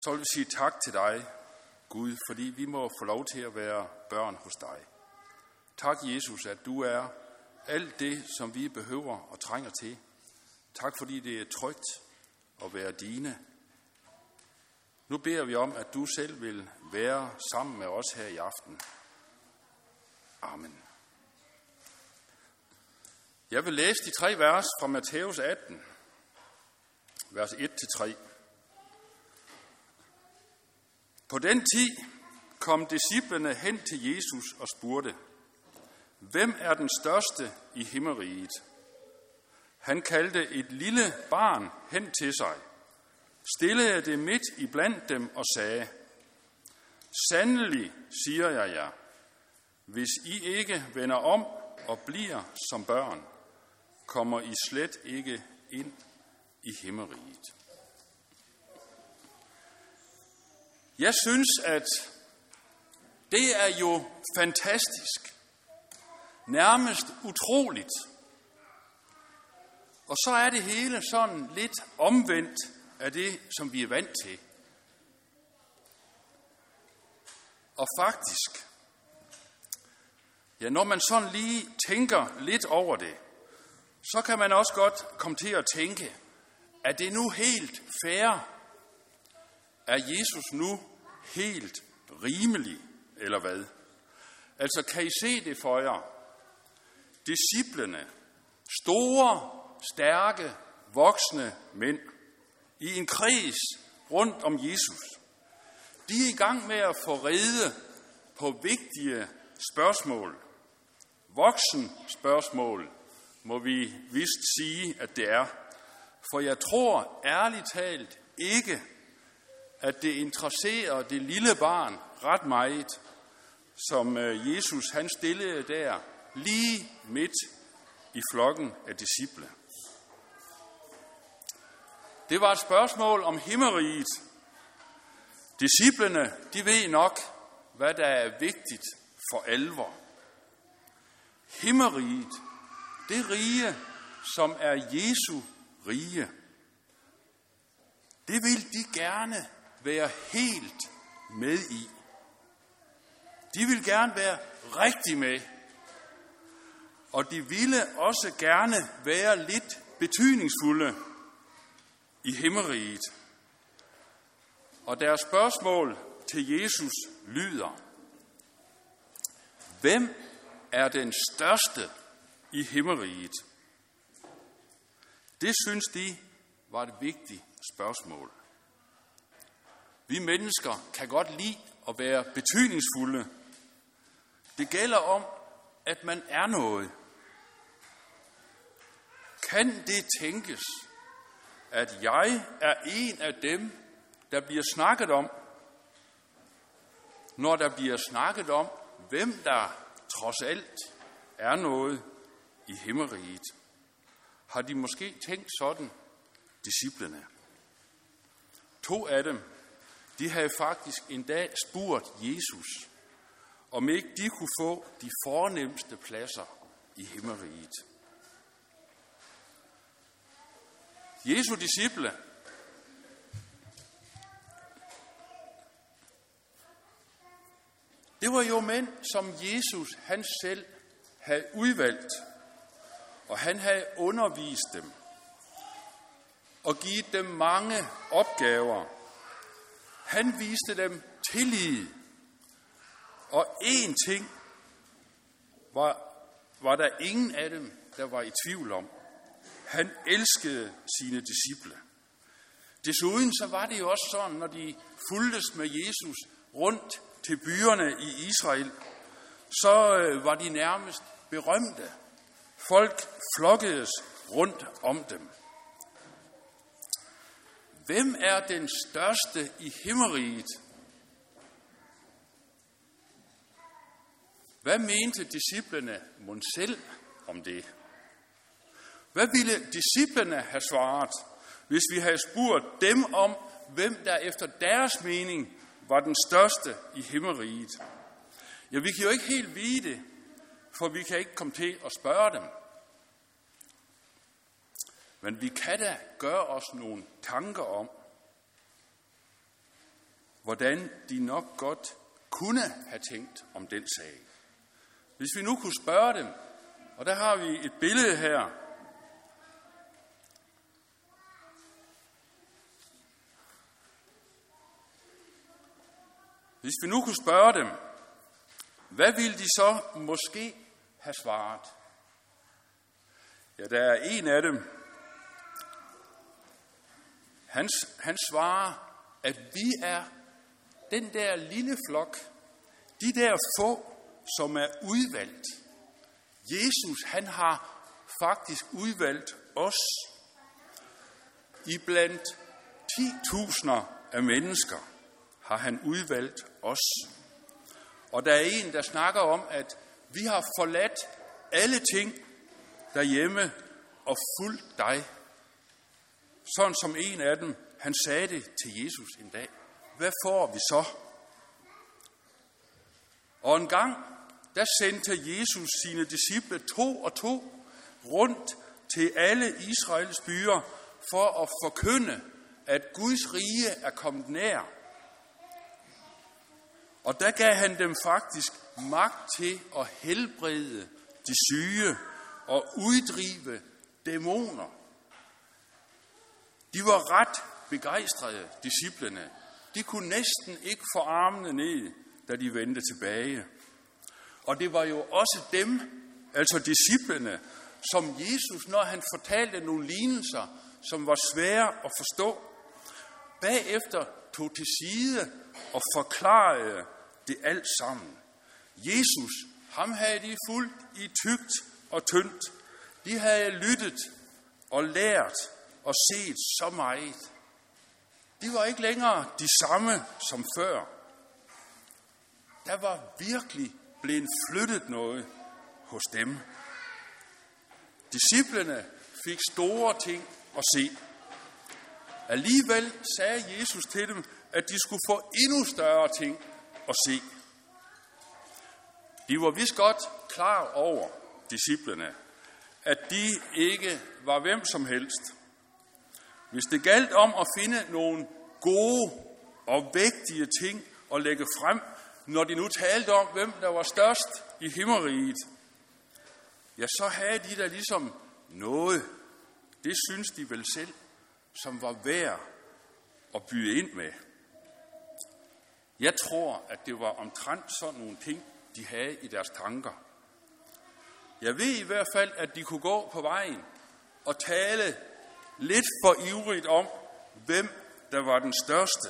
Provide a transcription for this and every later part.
så vil vi sige tak til dig, Gud, fordi vi må få lov til at være børn hos dig. Tak, Jesus, at du er alt det, som vi behøver og trænger til. Tak, fordi det er trygt at være dine. Nu beder vi om, at du selv vil være sammen med os her i aften. Amen. Jeg vil læse de tre vers fra Matthæus 18, vers 1-3. På den tid kom disciplene hen til Jesus og spurgte, Hvem er den største i himmeriget? Han kaldte et lille barn hen til sig, stillede det midt i blandt dem og sagde, Sandelig, siger jeg jer, hvis I ikke vender om og bliver som børn, kommer I slet ikke ind i himmeriget. Jeg synes, at det er jo fantastisk, nærmest utroligt. Og så er det hele sådan lidt omvendt af det, som vi er vant til. Og faktisk, ja, når man sådan lige tænker lidt over det, så kan man også godt komme til at tænke, at det nu helt fair? Er Jesus nu helt rimelig, eller hvad? Altså, kan I se det for jer? Disciplene, store, stærke, voksne mænd, i en kreds rundt om Jesus. De er i gang med at få rede på vigtige spørgsmål. Voksen spørgsmål, må vi vist sige, at det er. For jeg tror ærligt talt ikke, at det interesserer det lille barn ret meget, som øh, Jesus han stillede der lige midt i flokken af disciple. Det var et spørgsmål om himmeriget. Disciplene, de ved nok, hvad der er vigtigt for alvor. Himmeriget, det rige, som er Jesu rige, det vil de gerne være helt med i. De vil gerne være rigtig med. Og de ville også gerne være lidt betydningsfulde i himmeriget. Og deres spørgsmål til Jesus lyder, Hvem er den største i himmeriget? Det synes de var et vigtigt spørgsmål. Vi mennesker kan godt lide at være betydningsfulde. Det gælder om, at man er noget. Kan det tænkes, at jeg er en af dem, der bliver snakket om, når der bliver snakket om, hvem der trods alt er noget i himmeriget. Har de måske tænkt sådan, disciplene? To af dem, de havde faktisk en dag spurgt Jesus, om ikke de kunne få de fornemmeste pladser i himmeriget. Jesu disciple, det var jo mænd, som Jesus han selv havde udvalgt, og han havde undervist dem og givet dem mange opgaver. Han viste dem tillid, og én ting var, var der ingen af dem, der var i tvivl om. Han elskede sine disciple. Desuden så var det jo også sådan, når de fuldtes med Jesus rundt til byerne i Israel, så øh, var de nærmest berømte. Folk flokkedes rundt om dem. Hvem er den største i himmeriget? Hvad mente disciplene mon selv om det? Hvad ville disciplene have svaret, hvis vi havde spurgt dem om, hvem der efter deres mening var den største i himmeriget? Ja, vi kan jo ikke helt vide det, for vi kan ikke komme til at spørge dem. Men vi kan da gøre os nogle tanker om, hvordan de nok godt kunne have tænkt om den sag. Hvis vi nu kunne spørge dem, og der har vi et billede her. Hvis vi nu kunne spørge dem, hvad ville de så måske have svaret? Ja, der er en af dem. Han, han svarer, at vi er den der lille flok, de der få, som er udvalgt. Jesus, han har faktisk udvalgt os i blandt 10.000 af mennesker har han udvalgt os. Og der er en, der snakker om, at vi har forladt alle ting derhjemme og fulgt dig. Sådan som en af dem, han sagde det til Jesus en dag. Hvad får vi så? Og en gang, der sendte Jesus sine disciple to og to rundt til alle Israels byer for at forkynde, at Guds rige er kommet nær. Og der gav han dem faktisk magt til at helbrede de syge og uddrive dæmoner. De var ret begejstrede, disciplene. De kunne næsten ikke få armene ned, da de vendte tilbage. Og det var jo også dem, altså disciplene, som Jesus, når han fortalte nogle lignelser, som var svære at forstå, bagefter tog til side og forklarede det alt sammen. Jesus, ham havde de fuldt i tygt og tyndt. De havde lyttet og lært og set så meget. De var ikke længere de samme som før. Der var virkelig blevet flyttet noget hos dem. Disciplerne fik store ting at se. Alligevel sagde Jesus til dem, at de skulle få endnu større ting at se. De var vist godt klar over, disciplene, at de ikke var hvem som helst. Hvis det galt om at finde nogle gode og vægtige ting at lægge frem, når de nu talte om, hvem der var størst i himmeriget, ja, så havde de der ligesom noget, det synes de vel selv, som var værd at byde ind med. Jeg tror, at det var omtrent sådan nogle ting, de havde i deres tanker. Jeg ved i hvert fald, at de kunne gå på vejen og tale lidt for ivrigt om, hvem der var den største.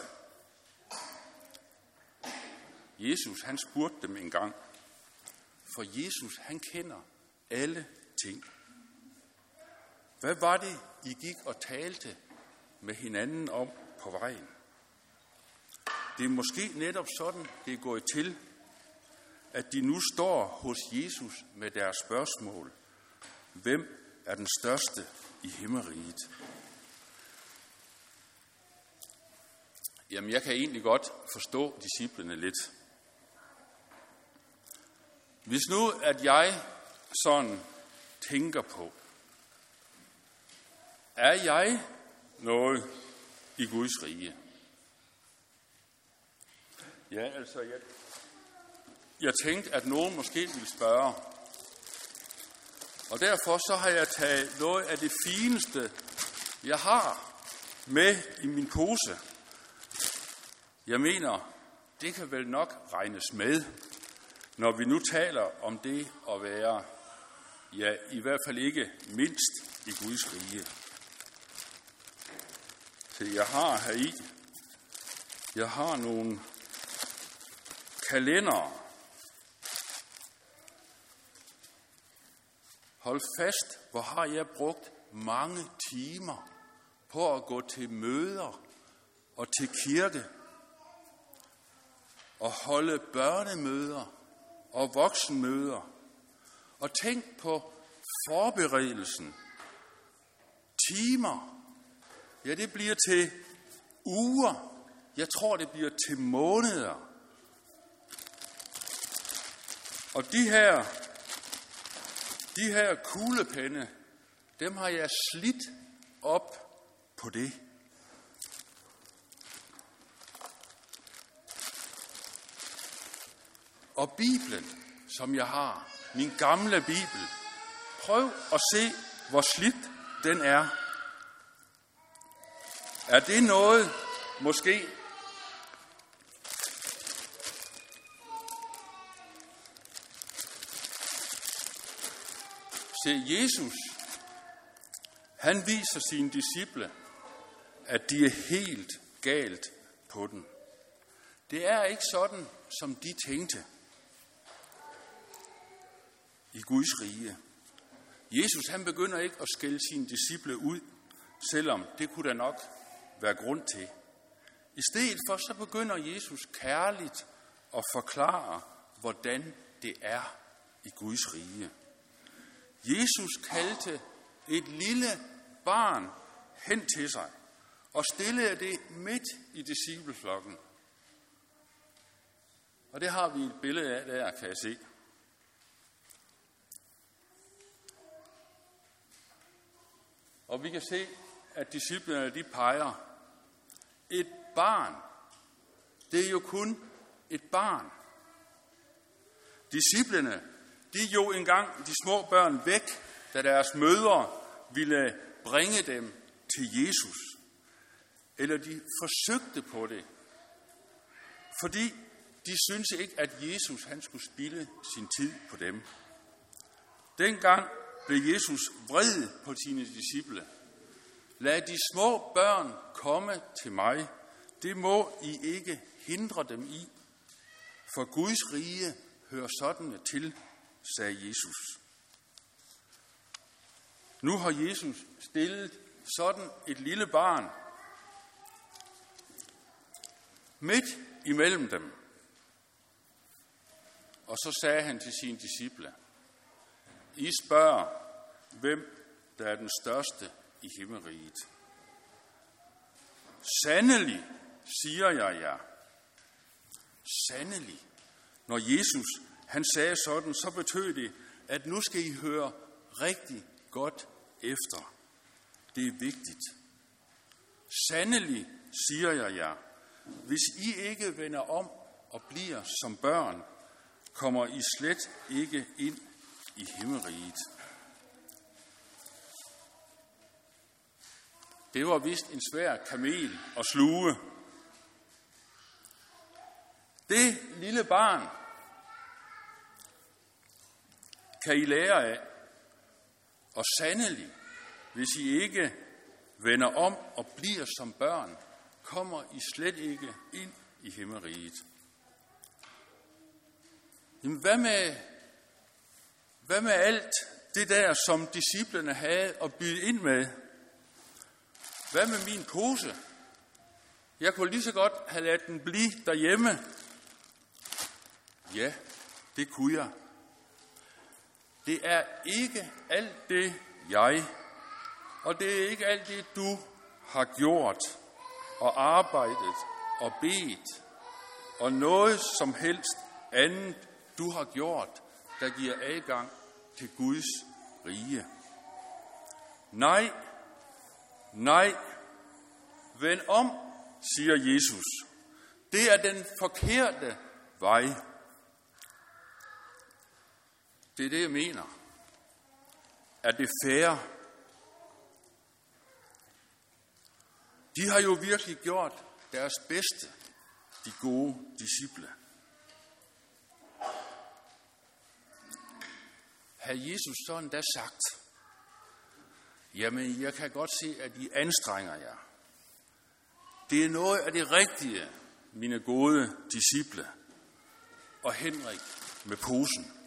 Jesus, han spurgte dem en gang, for Jesus, han kender alle ting. Hvad var det, I gik og talte med hinanden om på vejen? Det er måske netop sådan, det er gået til, at de nu står hos Jesus med deres spørgsmål. Hvem er den største i himmeriget? Jamen, jeg kan egentlig godt forstå disciplene lidt. Hvis nu, at jeg sådan tænker på, er jeg noget i Guds rige? Ja, altså, jeg, jeg tænkte, at nogen måske ville spørge. Og derfor så har jeg taget noget af det fineste, jeg har med i min pose. Jeg mener, det kan vel nok regnes med, når vi nu taler om det at være, ja, i hvert fald ikke mindst i Guds rige. Så jeg har her i, jeg har nogle kalender. Hold fast, hvor har jeg brugt mange timer på at gå til møder og til kirke og holde børnemøder og voksenmøder. Og tænk på forberedelsen. Timer. Ja, det bliver til uger. Jeg tror, det bliver til måneder. Og de her, de her kuglepenne, dem har jeg slidt op på det. Og Bibelen, som jeg har, min gamle Bibel, prøv at se, hvor slidt den er. Er det noget, måske Se, Jesus, han viser sine disciple, at de er helt galt på den. Det er ikke sådan, som de tænkte i Guds rige. Jesus han begynder ikke at skælde sine disciple ud, selvom det kunne der nok være grund til. I stedet for så begynder Jesus kærligt at forklare, hvordan det er i Guds rige. Jesus kaldte et lille barn hen til sig og stillede det midt i discipleflokken. Og det har vi et billede af der, kan jeg se. Og vi kan se, at disciplinerne de peger. Et barn, det er jo kun et barn. Disciplene, de jo engang de små børn væk, da deres mødre ville bringe dem til Jesus. Eller de forsøgte på det. Fordi de syntes ikke, at Jesus han skulle spille sin tid på dem. Dengang blev Jesus vred på sine disciple. Lad de små børn komme til mig. Det må I ikke hindre dem i. For Guds rige hører sådan til, sagde Jesus. Nu har Jesus stillet sådan et lille barn midt imellem dem. Og så sagde han til sine disciple, I spørger, hvem der er den største i himmeriget. Sandelig, siger jeg jer. Sandelig. Når Jesus han sagde sådan, så betød det, at nu skal I høre rigtig godt efter. Det er vigtigt. Sandelig, siger jeg jer, hvis I ikke vender om og bliver som børn, kommer I slet ikke ind i himmeriget. Det var vist en svær kamel at sluge. Det lille barn kan I lære af. Og sandelig, hvis I ikke vender om og bliver som børn, kommer I slet ikke ind i himmeriget. Jamen hvad med, hvad med alt det der, som disciplene havde at byde ind med? Hvad med min pose? Jeg kunne lige så godt have ladet den blive derhjemme. Ja, det kunne jeg. Det er ikke alt det, jeg, og det er ikke alt det, du har gjort og arbejdet og bedt, og noget som helst andet, du har gjort, der giver adgang til Guds rige. Nej, nej, vend om, siger Jesus. Det er den forkerte vej. Det er det, jeg mener. Er det færre? De har jo virkelig gjort deres bedste, de gode disciple. Har Jesus så endda sagt, jamen jeg kan godt se, at I anstrenger jer. Det er noget af det rigtige, mine gode disciple. Og Henrik med posen.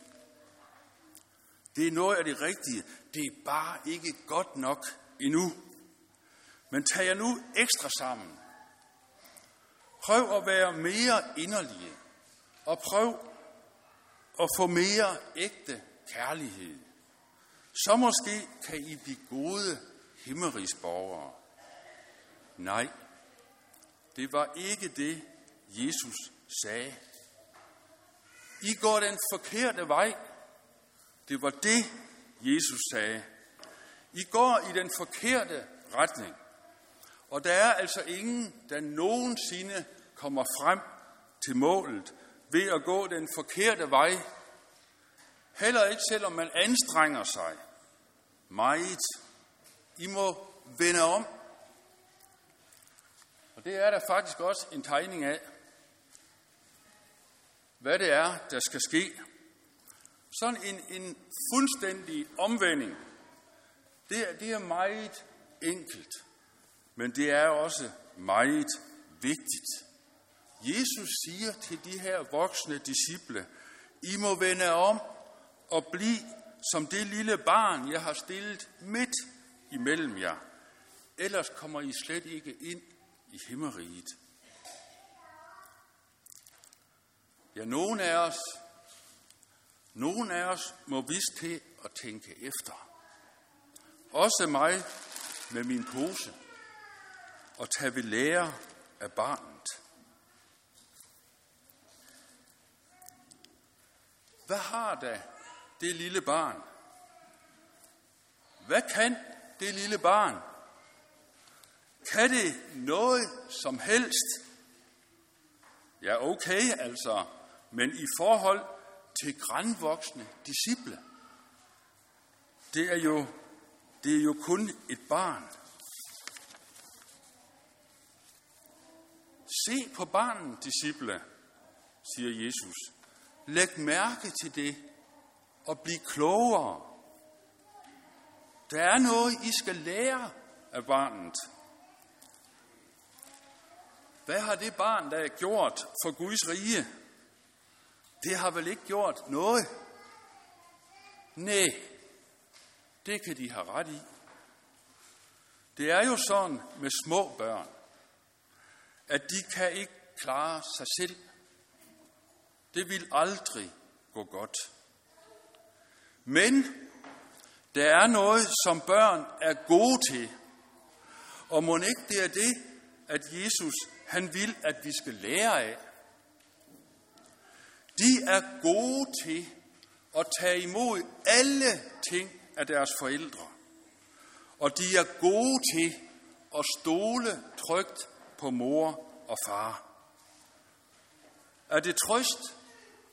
Det er noget af det rigtige. Det er bare ikke godt nok endnu. Men tag jer nu ekstra sammen. Prøv at være mere inderlige. Og prøv at få mere ægte kærlighed. Så måske kan I blive gode himmerigsborgere. Nej, det var ikke det, Jesus sagde. I går den forkerte vej. Det var det, Jesus sagde. I går i den forkerte retning. Og der er altså ingen, der nogensinde kommer frem til målet ved at gå den forkerte vej. Heller ikke selvom man anstrenger sig meget. I må vende om. Og det er der faktisk også en tegning af, hvad det er, der skal ske. Sådan en, en fuldstændig omvending, det er, det er meget enkelt, men det er også meget vigtigt. Jesus siger til de her voksne disciple, I må vende om og blive som det lille barn, jeg har stillet midt imellem jer. Ellers kommer I slet ikke ind i himmeriget. Ja, nogen af os, nogen af os må vist til at tænke efter. Også mig med min pose og tage ved lære af barnet. Hvad har da det lille barn? Hvad kan det lille barn? Kan det noget som helst? Ja, okay altså, men i forhold til grænvoksne disciple. Det er jo, det er jo kun et barn. Se på barnen, disciple, siger Jesus. Læg mærke til det og bliv klogere. Der er noget, I skal lære af barnet. Hvad har det barn, der er gjort for Guds rige? Det har vel ikke gjort noget? Nej, det kan de have ret i. Det er jo sådan med små børn, at de kan ikke klare sig selv. Det vil aldrig gå godt. Men der er noget, som børn er gode til. Og må ikke det er det, at Jesus han vil, at vi skal lære af. De er gode til at tage imod alle ting af deres forældre. Og de er gode til at stole trygt på mor og far. Er det trøst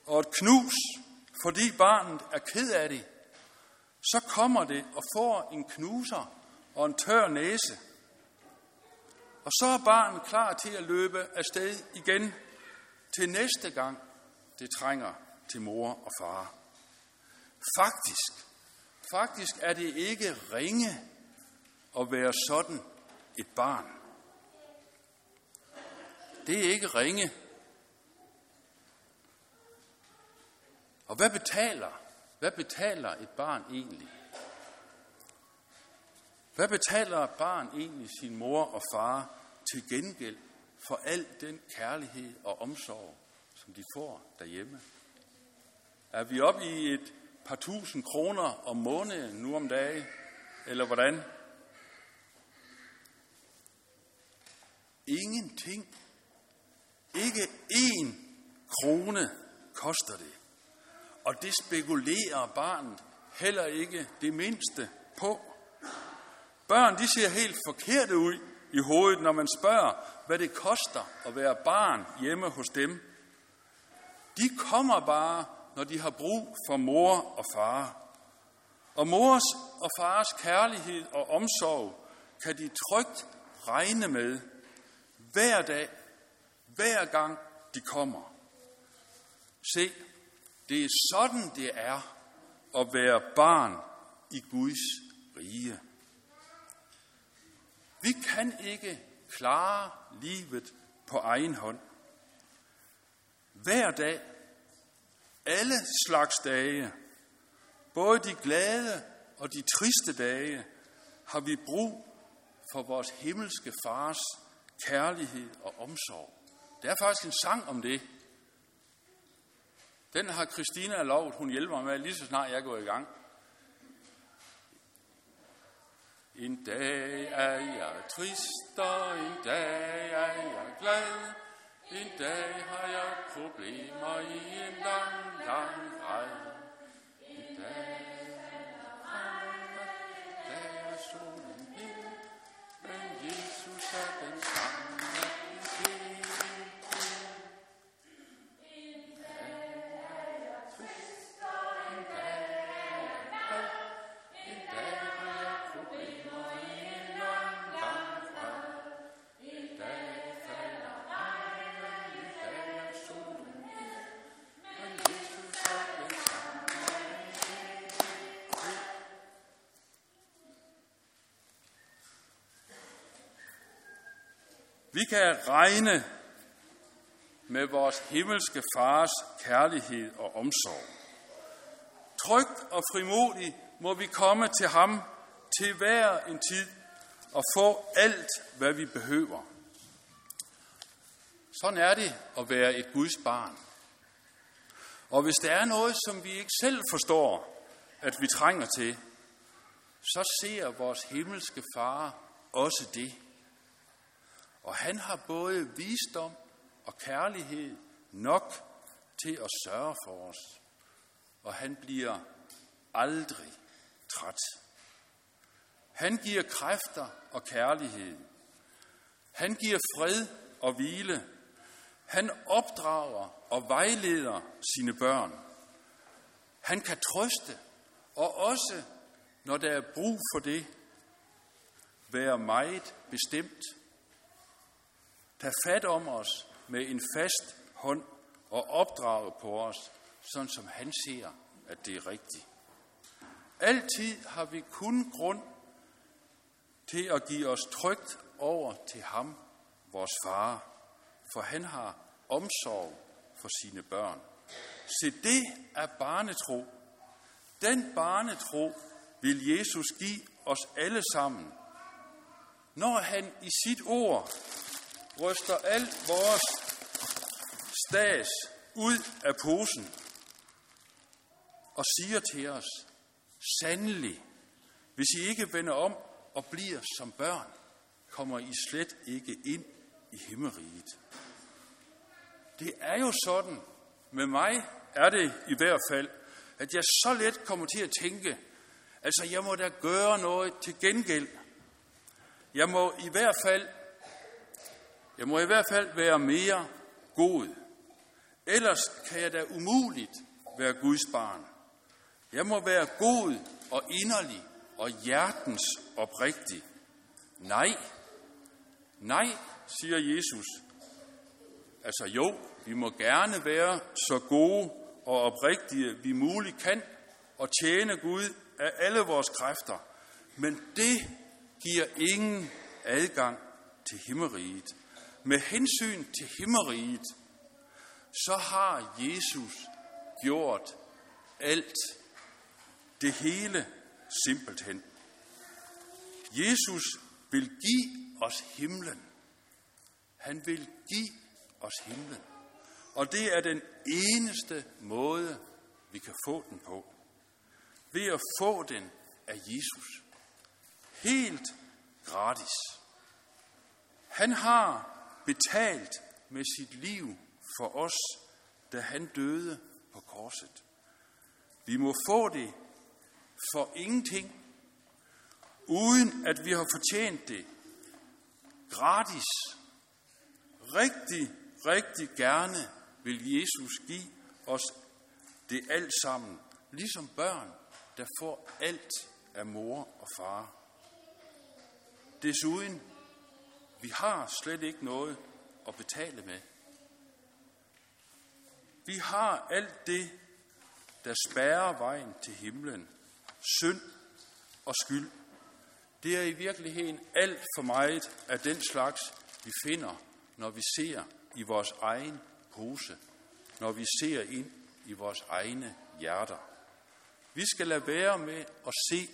og et knus, fordi barnet er ked af det, så kommer det og får en knuser og en tør næse. Og så er barnet klar til at løbe afsted igen til næste gang, det trænger til mor og far. Faktisk, faktisk er det ikke ringe at være sådan et barn. Det er ikke ringe. Og hvad betaler, hvad betaler et barn egentlig? Hvad betaler et barn egentlig sin mor og far til gengæld for al den kærlighed og omsorg, som de får derhjemme? Er vi oppe i et par tusind kroner om måneden nu om dagen, eller hvordan? Ingenting. Ikke én krone koster det. Og det spekulerer barnet heller ikke det mindste på. Børn, de ser helt forkerte ud i hovedet, når man spørger, hvad det koster at være barn hjemme hos dem. De kommer bare, når de har brug for mor og far. Og mors og fars kærlighed og omsorg kan de trygt regne med hver dag, hver gang de kommer. Se, det er sådan, det er at være barn i Guds rige. Vi kan ikke klare livet på egen hånd. Hver dag, alle slags dage, både de glade og de triste dage, har vi brug for vores himmelske fars kærlighed og omsorg. Der er faktisk en sang om det. Den har Christina lovet, hun hjælper mig med, lige så snart jeg går i gang. En dag er jeg trist, og en dag er jeg glad. En dag har jeg problemer i en lang, lang række. En dag er dag er solen helt, men Jesus er den Vi kan regne med vores himmelske fars kærlighed og omsorg. Trygt og frimodigt må vi komme til ham til hver en tid og få alt, hvad vi behøver. Sådan er det at være et Guds barn. Og hvis der er noget, som vi ikke selv forstår, at vi trænger til, så ser vores himmelske far også det. Og han har både visdom og kærlighed nok til at sørge for os. Og han bliver aldrig træt. Han giver kræfter og kærlighed. Han giver fred og hvile. Han opdrager og vejleder sine børn. Han kan trøste, og også, når der er brug for det, være meget bestemt tage fat om os med en fast hånd og opdrage på os, sådan som han ser, at det er rigtigt. Altid har vi kun grund til at give os trygt over til ham, vores far, for han har omsorg for sine børn. Se, det er barnetro. Den barnetro vil Jesus give os alle sammen, når han i sit ord ryster alt vores stas ud af posen og siger til os, sandelig, hvis I ikke vender om og bliver som børn, kommer I slet ikke ind i himmeriget. Det er jo sådan, med mig er det i hvert fald, at jeg så let kommer til at tænke, altså jeg må da gøre noget til gengæld. Jeg må i hvert fald, jeg må i hvert fald være mere god. Ellers kan jeg da umuligt være Guds barn. Jeg må være god og inderlig og hjertens oprigtig. Nej, nej, siger Jesus. Altså jo, vi må gerne være så gode og oprigtige, vi muligt kan, og tjene Gud af alle vores kræfter. Men det giver ingen adgang til himmeriget. Med hensyn til himmeriget, så har Jesus gjort alt. Det hele simpelthen. Jesus vil give os himlen. Han vil give os himlen. Og det er den eneste måde, vi kan få den på. Ved at få den af Jesus. Helt gratis. Han har betalt med sit liv for os, da han døde på korset. Vi må få det for ingenting, uden at vi har fortjent det. Gratis. Rigtig, rigtig gerne vil Jesus give os det alt sammen, ligesom børn, der får alt af mor og far. Desuden, vi har slet ikke noget at betale med. Vi har alt det, der spærrer vejen til himlen. Synd og skyld. Det er i virkeligheden alt for meget af den slags, vi finder, når vi ser i vores egen pose, når vi ser ind i vores egne hjerter. Vi skal lade være med at se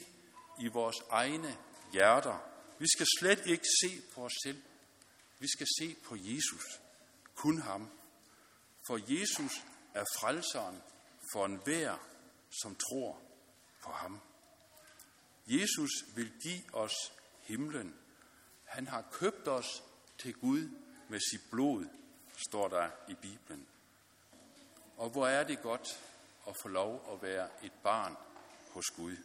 i vores egne hjerter. Vi skal slet ikke se på os selv. Vi skal se på Jesus. Kun ham. For Jesus er frelseren for enhver, som tror på ham. Jesus vil give os himlen. Han har købt os til Gud med sit blod, står der i Bibelen. Og hvor er det godt at få lov at være et barn hos Gud.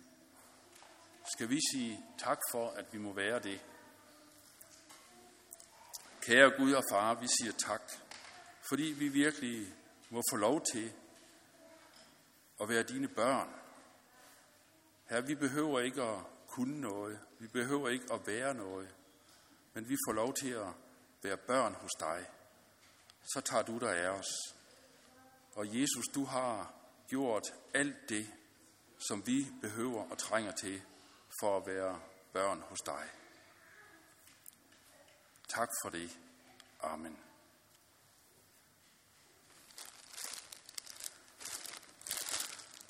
Skal vi sige tak for, at vi må være det? Kære Gud og far, vi siger tak, fordi vi virkelig må få lov til at være dine børn. Her, vi behøver ikke at kunne noget. Vi behøver ikke at være noget. Men vi får lov til at være børn hos dig. Så tager du dig af os. Og Jesus, du har gjort alt det, som vi behøver og trænger til for at være børn hos dig. Tak for det. Amen.